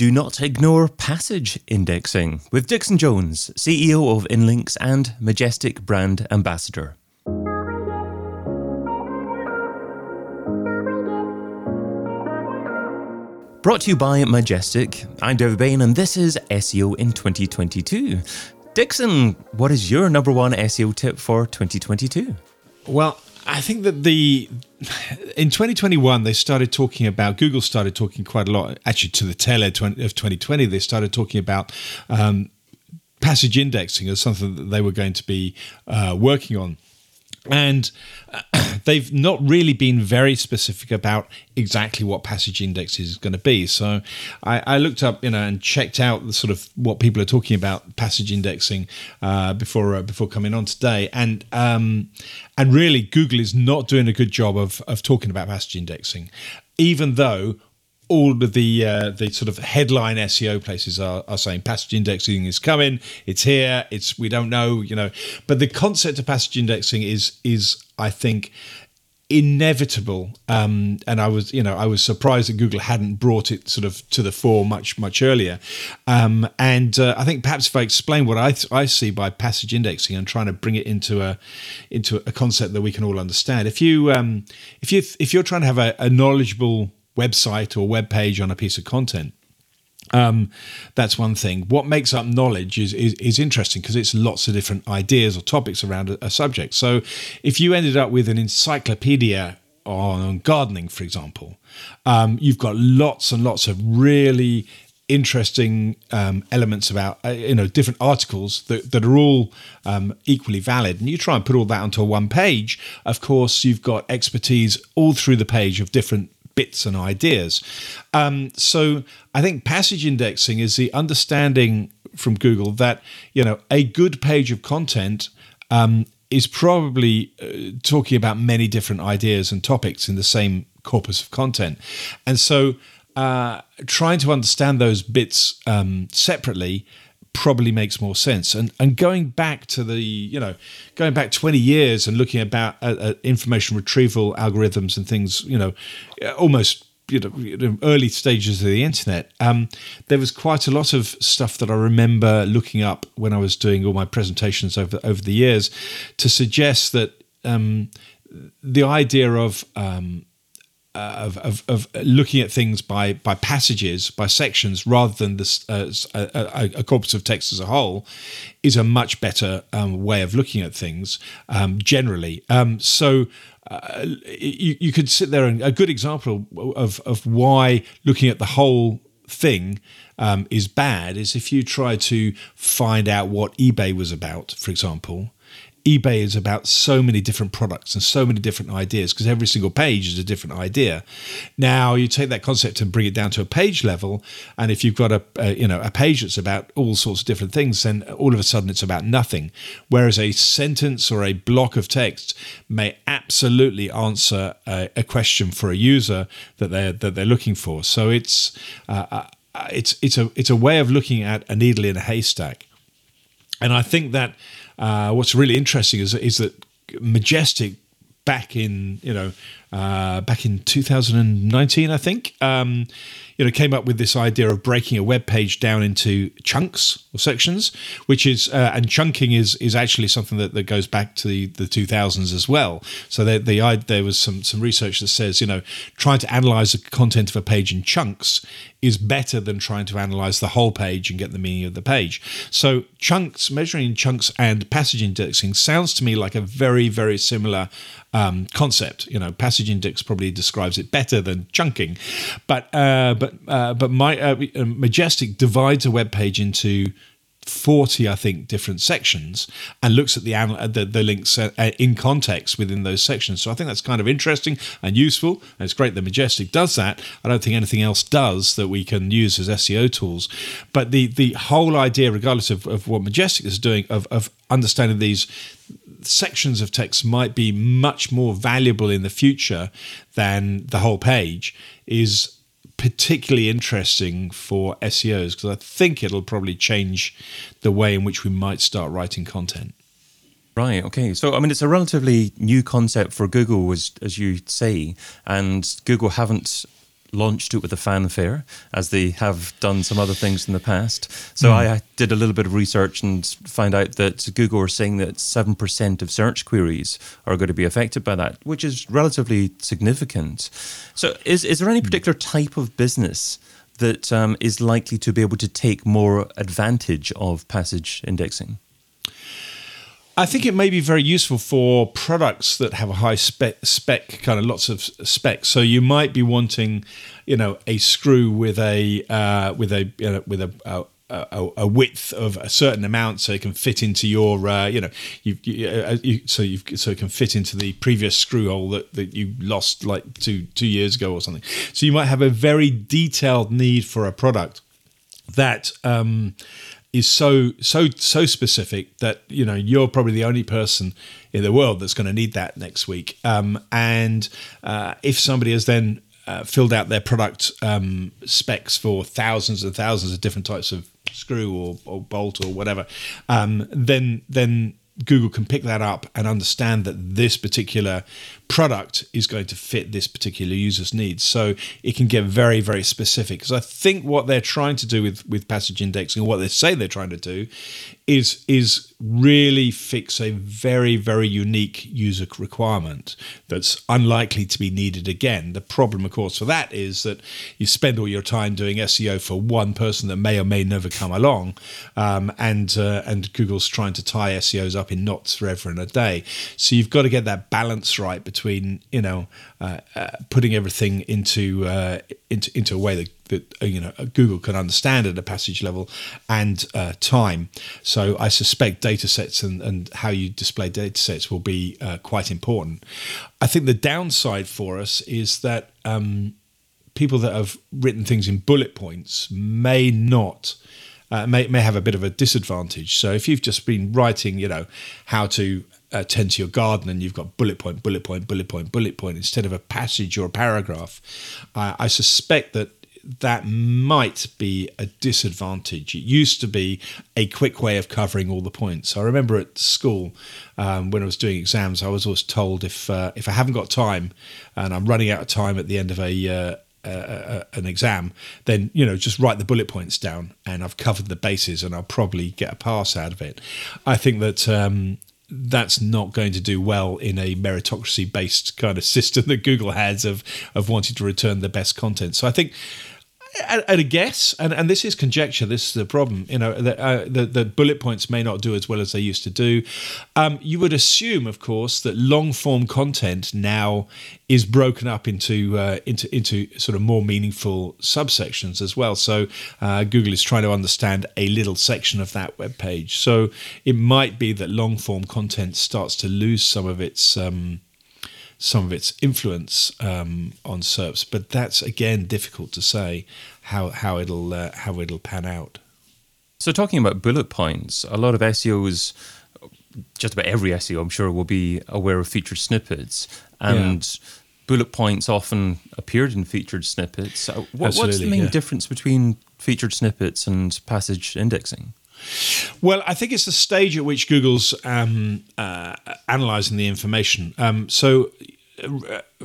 Do not ignore passage indexing with Dixon Jones, CEO of Inlinks and Majestic Brand Ambassador. Brought to you by Majestic. I'm David Bain, and this is SEO in 2022. Dixon, what is your number one SEO tip for 2022? Well, I think that the in 2021 they started talking about Google started talking quite a lot. Actually, to the tail end of 2020, they started talking about um, passage indexing as something that they were going to be uh, working on and uh, they've not really been very specific about exactly what passage index is going to be. So I, I, looked up, you know, and checked out the sort of what people are talking about passage indexing uh, before uh, before coming on today, and um, and really Google is not doing a good job of of talking about passage indexing, even though all of the uh, the sort of headline SEO places are, are saying passage indexing is coming, it's here, it's we don't know, you know. But the concept of passage indexing is is I think inevitable um, and i was you know i was surprised that google hadn't brought it sort of to the fore much much earlier um, and uh, i think perhaps if i explain what I, I see by passage indexing and trying to bring it into a into a concept that we can all understand if you um, if you if you're trying to have a, a knowledgeable website or web page on a piece of content. Um, that's one thing. What makes up knowledge is is, is interesting because it's lots of different ideas or topics around a, a, subject. So, if you ended up with an encyclopedia on gardening, for example, um, you've got lots and lots of really interesting um, elements about uh, you know different articles that, that are all um, equally valid and you try and put all that onto one page of course you've got expertise all through the page of different bits and ideas. Um, so I think passage indexing is the understanding from Google that you know a good page of content um, is probably uh, talking about many different ideas and topics in the same corpus of content, and so uh, trying to understand those bits um, separately probably makes more sense. And and going back to the you know going back twenty years and looking about uh, uh, information retrieval algorithms and things you know almost you know early stages of the internet um, there was quite a lot of stuff that i remember looking up when i was doing all my presentations over over the years to suggest that um, the idea of um, uh, of, of, of, looking at things by by passages, by sections, rather than this uh, a, a, corpus of text as a whole, is a much better um, way of looking at things um, generally. Um, so. Uh, you, you could sit there and a good example of, of why looking at the whole thing um, is bad is if you try to find out what eBay was about, for example, eBay is about so many different products and so many different ideas because every single page is a different idea. Now you take that concept and bring it down to a page level, and if you've got a, a, you know a page that's about all sorts of different things, then all of a sudden it's about nothing. Whereas a sentence or a block of text may absolutely answer a, a question for a user that they're that they're looking for. So it's uh, uh it's it's a it's a way of looking at a needle in a haystack, and I think that uh, what's really interesting is is that Majestic back in you know uh, back in 2019, I think. Um, you know, came up with this idea of breaking a web page down into chunks or sections, which is uh, and chunking is is actually something that, that goes back to the, the 2000s as well. So the, the there was some some research that says you know trying to analyze the content of a page in chunks is better than trying to analyze the whole page and get the meaning of the page. So chunks measuring in chunks and passage indexing sounds to me like a very very similar um, concept. You know, passage index probably describes it better than chunking, but uh, but uh, but my uh, Majestic divides a web page into 40 i think different sections and looks at the the, the links uh, uh, in context within those sections. So i think that's kind of interesting and useful. And it's great that majestic does that. I don't think anything else does that we can use as seo tools. But the the whole idea regardless of, of what majestic is doing of, of understanding these sections of text might be much more valuable in the future than the whole page is particularly interesting for SEOs because I think it'll probably change the way in which we might start writing content. Right. Okay. So, I mean, it's a relatively new concept for Google, as as you say, and Google haven't launched it with a fanfare, as they have done some other things in the past. So Hmm. I did a little bit of research and found out that Google are saying that 7% of search queries are going to be affected by that, which is relatively significant. So is, is there any particular type of business that um, is likely to be able to take more advantage of passage indexing? I think it may be very useful for products that have a high spec, spec kind of lots of specs. So you might be wanting, you know, a screw with a uh, with a you know, with a, a a, width of a certain amount, so it can fit into your, uh, you know, you, you, uh, you so you so it can fit into the previous screw hole that, that you lost like two two years ago or something. So you might have a very detailed need for a product that um, is so so so specific that you know you're probably the only person in the world that's going to need that next week. Um, and uh, if somebody has then uh, filled out their product um, specs for thousands and thousands of different types of screw or, or bolt or whatever, um, then then Google can pick that up and understand that this particular product is going to fit this particular user's needs. So it can get very, very specific. Because I think what they're trying to do with, with passage indexing, or what they say they're trying to do, is is really fix a very, very unique user requirement that's unlikely to be needed again. The problem, of course, for that is that you spend all your time doing SEO for one person that may or may never come along, um, and uh, and Google's trying to tie SEOs up in knots forever and a day. So you've got to get that balance right between you know uh, uh, putting everything into uh, into into a way that that uh, you know Google can understand at a passage level and uh, time. So I suspect data sets and, and how you display data sets will be quite important. I think the downside for us is that um, people that have written things in bullet points may not. Uh, may, may have a bit of a disadvantage. So if you've just been writing, you know, how to uh, tend to your garden and you've got bullet point, bullet point, bullet point, bullet point instead of a passage or a paragraph, uh, I suspect that that might be a disadvantage. It used to be a quick way of covering all the points. I remember at school um, when I was doing exams, I was always told if uh, if I haven't got time and I'm running out of time at the end of a uh, uh, an exam, then you know just write the bullet points down, and I've covered the bases, and I'll probably get a pass out of it. I think that um, that's not going to do well in a meritocracy based kind of system that Google has of of wanting to return the best content. So I think. At a guess, and, and this is conjecture. This is the problem. You know, the, uh, the, the bullet points may not do as well as they used to do. Um, you would assume, of course, that long form content now is broken up into uh, into into sort of more meaningful subsections as well. So uh, Google is trying to understand a little section of that web page. So it might be that long form content starts to lose some of its. Um, some of its influence um, on SERPs, but that's again difficult to say how how it'll uh, how it'll pan out. So, talking about bullet points, a lot of SEOs, just about every SEO, I'm sure, will be aware of featured snippets, and yeah. bullet points often appeared in featured snippets. What, what's the main yeah. difference between featured snippets and passage indexing? Well, I think it's the stage at which Google's um, uh, analyzing the information. Um, so,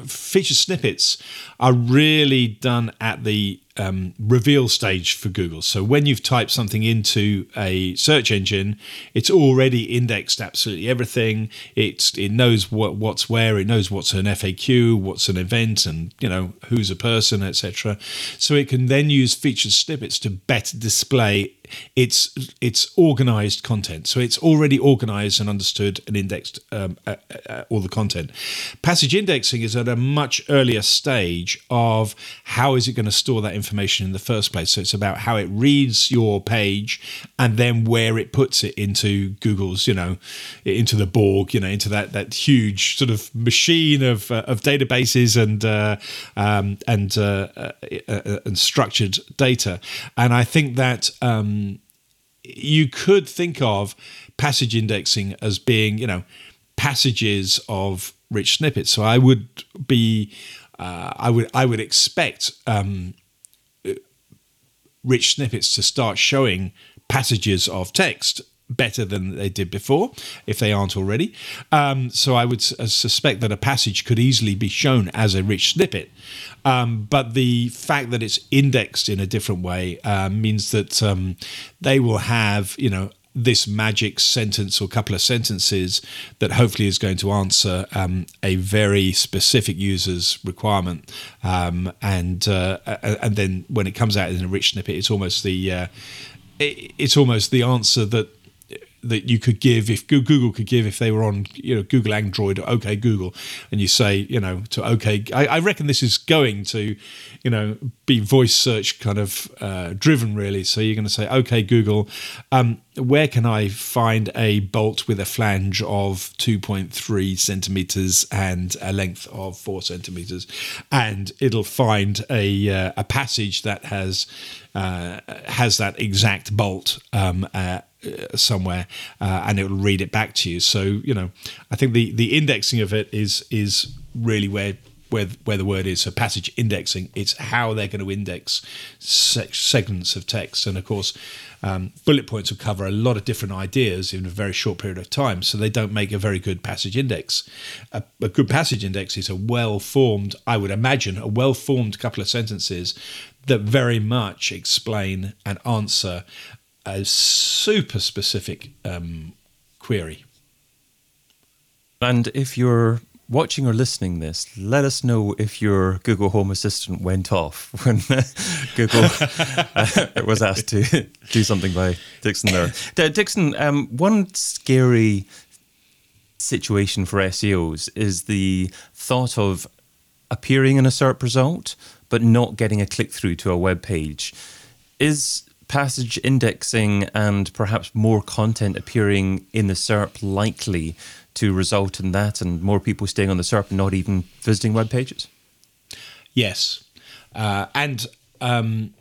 featured snippets are really done at the um, reveal stage for Google. So when you've typed something into a search engine, it's already indexed absolutely everything. It's it knows what what's where. It knows what's an FAQ, what's an event, and you know who's a person, etc. So it can then use featured snippets to better display its its organized content. So it's already organized and understood and indexed um, uh, uh, all the content. Passage indexing is at a much earlier stage of how is it going to store that information in the first place. So it's about how it reads your page and then where it puts it into Google's, you know, into the Borg, you know, into that that huge sort of machine of uh, of databases and uh, um, and uh, and structured data. And I think that. Um, you could think of passage indexing as being, you know, passages of rich snippets. So I would be, uh, I would, I would expect um, rich snippets to start showing passages of text better than they did before, if they aren't already. Um, so I would uh, suspect that a passage could easily be shown as a rich snippet. Um, but the fact that it's indexed in a different way uh, means that um, they will have, you know, this magic sentence or couple of sentences that hopefully is going to answer um, a very specific user's requirement, um, and uh, and then when it comes out in a rich snippet, it's almost the uh, it, it's almost the answer that that you could give if Google could give if they were on you know Google Android or OK Google, and you say you know to OK. I, I reckon this is going to you know be voice search kind of uh, driven really. So you're going to say OK Google, um, where can I find a bolt with a flange of 2.3 centimeters and a length of four centimeters, and it'll find a uh, a passage that has uh, has that exact bolt. Um, uh, somewhere uh, and it will read it back to you. So you know i think the the indexing of it is is really where where where the word is. So passage indexing it's how they're going to index se- segments of text. And of course um, bullet points will cover a lot of different ideas in a very short period of time so they don't make a very good passage index. A, a good passage index is a well formed i would imagine a well formed couple of sentences that very much explain and answer a super specific um, query. And if you're watching or listening this, let us know if your Google Home Assistant went off when Google uh, was asked to do something by Dixon there. Dixon, um, one scary situation for SEOs is the thought of appearing in a SERP result but not getting a click through to a web page. Is passage indexing and perhaps more content appearing in the SERP likely to result in that and more people staying on the SERP and not even visiting web pages? Yes, uh, and um,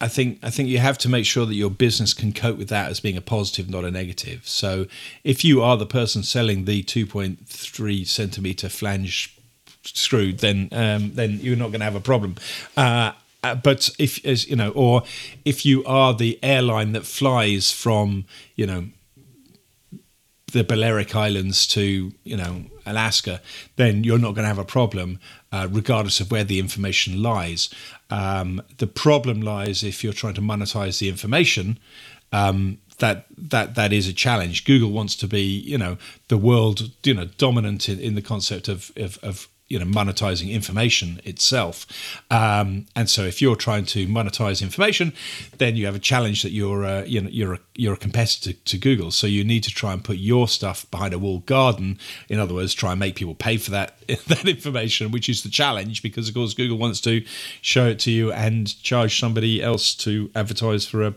I think I think you have to make sure that your business can cope with that as being a positive, not a negative. So if you are the person selling the 2.3 centimeter flange screw, then um, then you're not going to have a problem. Uh, uh, but if as you know, or if you are the airline that flies from you know the Balearic Islands to you know Alaska, then you're not going to have a problem, uh, regardless of where the information lies. Um, the problem lies if you're trying to monetize the information. Um, that that that is a challenge. Google wants to be, you know, the world, you know, dominant in, in the concept of, of, of you know monetizing information itself. Um, and so if you're trying to monetize information then you have a challenge that you're uh, you know you're a, you're a competitor to Google. So you need to try and put your stuff behind a walled garden. In other words try and make people pay for that that information which is the challenge because of course Google wants to show it to you and charge somebody else to advertise for a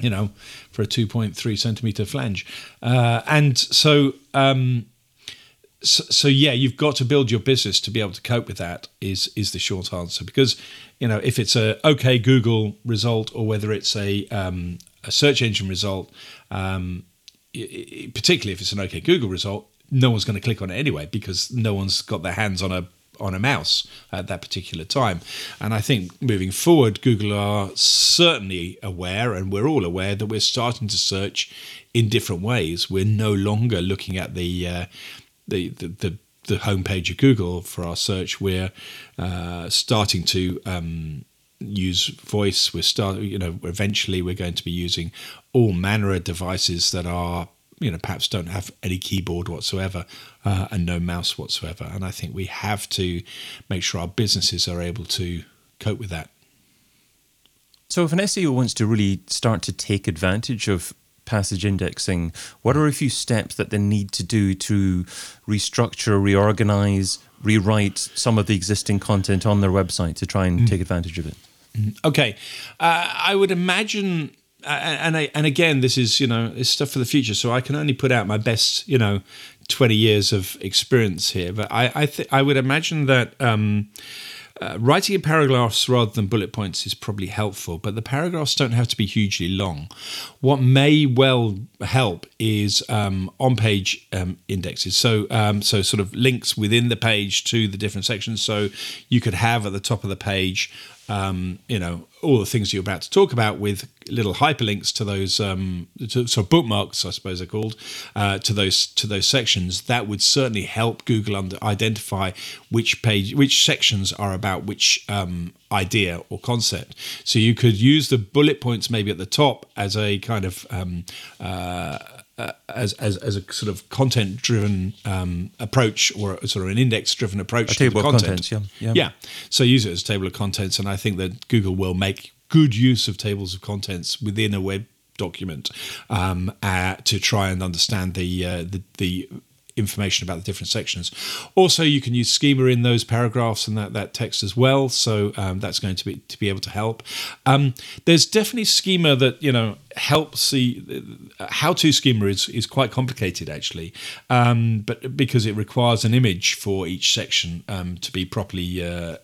you know for a 2.3 centimeter flange. Uh, and so um, so, so, yeah, you've got to build your business to be able to cope with that. Is is the short answer? Because you know if it's a OK Google result or whether it's a um, a search engine result, um, it, particularly if it's an OK Google result, no one's going to click on it anyway because no one's got their hands on a on a mouse at that particular time. And I think moving forward, Google are certainly aware, and we're all aware that we're starting to search in different ways. We're no longer looking at the uh, the, the, the the homepage of Google for our search, we're uh, starting to um, use voice. We're start, you know, eventually we're going to be using all manner of devices that are, you know, perhaps don't have any keyboard whatsoever uh, and no mouse whatsoever. And I think we have to make sure our businesses are able to cope with that. So, if an SEO wants to really start to take advantage of passage indexing, what are a few steps that they need to do to restructure, reorganize, rewrite some of the existing content on their website to try and mm. take advantage of it? Okay, uh, I would imagine, uh, and I, and again, this is you know it's stuff for the future, so I can only put out my best you know twenty years of experience here, but I I, th- I would imagine that. Um, uh, writing in paragraphs rather than bullet points is probably helpful, but the paragraphs don't have to be hugely long. What may well help is um, on-page um, indexes, so um, so sort of links within the page to the different sections. So you could have at the top of the page um, you know, all the things you're about to talk about with little hyperlinks to those, um, to, so bookmarks, I suppose they're called, uh, to those to those sections. That would certainly help Google under, identify which page, which sections are about which um, idea or concept. So you could use the bullet points maybe at the top as a kind of um, uh, uh, as, as as a sort of content driven um, approach or a, sort of an index driven approach a table to of content. contents, yeah, yeah. yeah. So use it as a table of contents, and I think that Google will make good use of tables of contents within a web document um, uh, to try and understand the uh, the, the information about the different sections. Also, you can use schema in those paragraphs and that, that text as well. So um, that's going to be to be able to help. Um, there's definitely schema that you know helps the uh, how-to schema is is quite complicated actually, um, but because it requires an image for each section um, to be properly uh,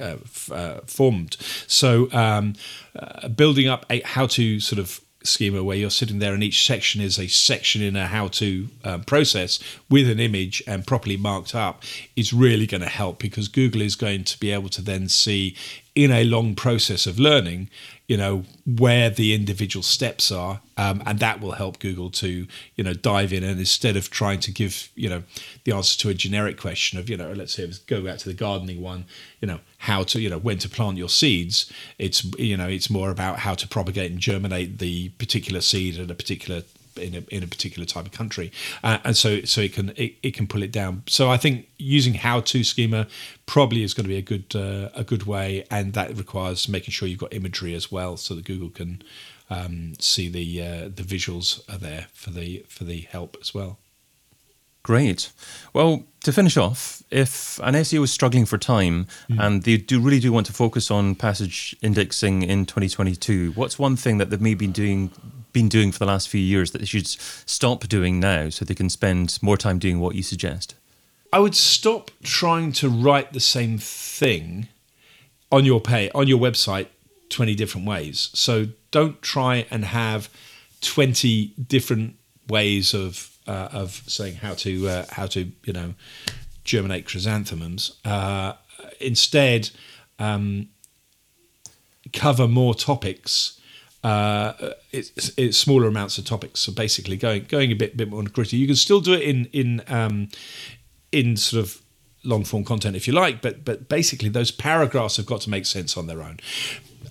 uh, uh, formed. So um, uh, building up a how-to sort of schema where you're sitting there and each section is a section in a how to um, process with an image and properly marked up is really going to help because Google is going to be able to then see in a long process of learning you know where the individual steps are um, and that will help google to you know dive in. And instead of trying to give you know the answer to a generic question of you know let's say go back to the gardening one you know how to you know when to plant your seeds it's you know it's more about how to propagate and germinate the particular seed at a particular in a, in a particular type of country, uh, and so so it can it, it, can pull it down. So I think using how to schema probably is going to be a good uh, a good way, and that requires making sure you've got imagery as well, so that Google can um, see the uh, the visuals are there for the for the help as well. Great. Well, to finish off, if an SEO is struggling for time mm. and they do really do want to focus on passage indexing in 2022, what's one thing that they've maybe been doing been doing for the last few years that they should stop doing now so they can spend more time doing what you suggest? I would stop trying to write the same thing on your pay on your website 20 different ways. So don't try and have 20 different ways of uh, of saying how to uh, how to you know germinate chrysanthemums. Uh, instead, um, cover more topics uh, it's, it's, smaller amounts of topics. So basically, going going a bit bit more gritty. You can still do it in in um, in sort of long form content if you like, but but basically those paragraphs have got to make sense on their own.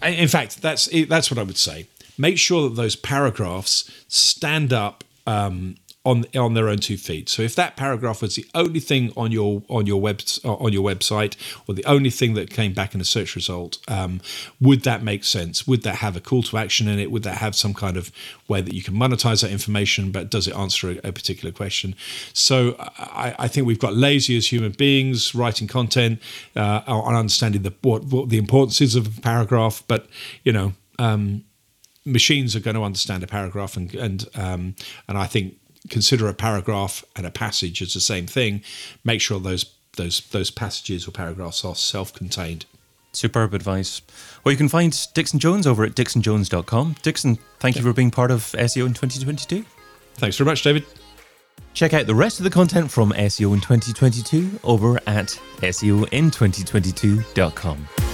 In fact, that's that's what I would say. Make sure that those paragraphs stand up um, on on their own two feet. So if that paragraph was the only thing on your on your web on your website, or the only thing that came back in a search result, um, would that make sense? Would that have a call to action in it? Would that have some kind of way that you can monetize that information? But does it answer a, a particular question? So I, I, think we've got lazy as human beings writing content uh, on understanding the what, what the importance is of a paragraph, but you know. Um, machines are going to understand a paragraph and and um, and I think consider a paragraph and a passage as the same thing, make sure those those those passages or paragraphs are self-contained. Superb advice. Well, you can find Dixon Jones over at dixonjones.com. Dixon, thank you for being part of SEO in 2022. Thanks very much, David. Check out the rest of the content from SEO in 2022 over at SEOin2022.com.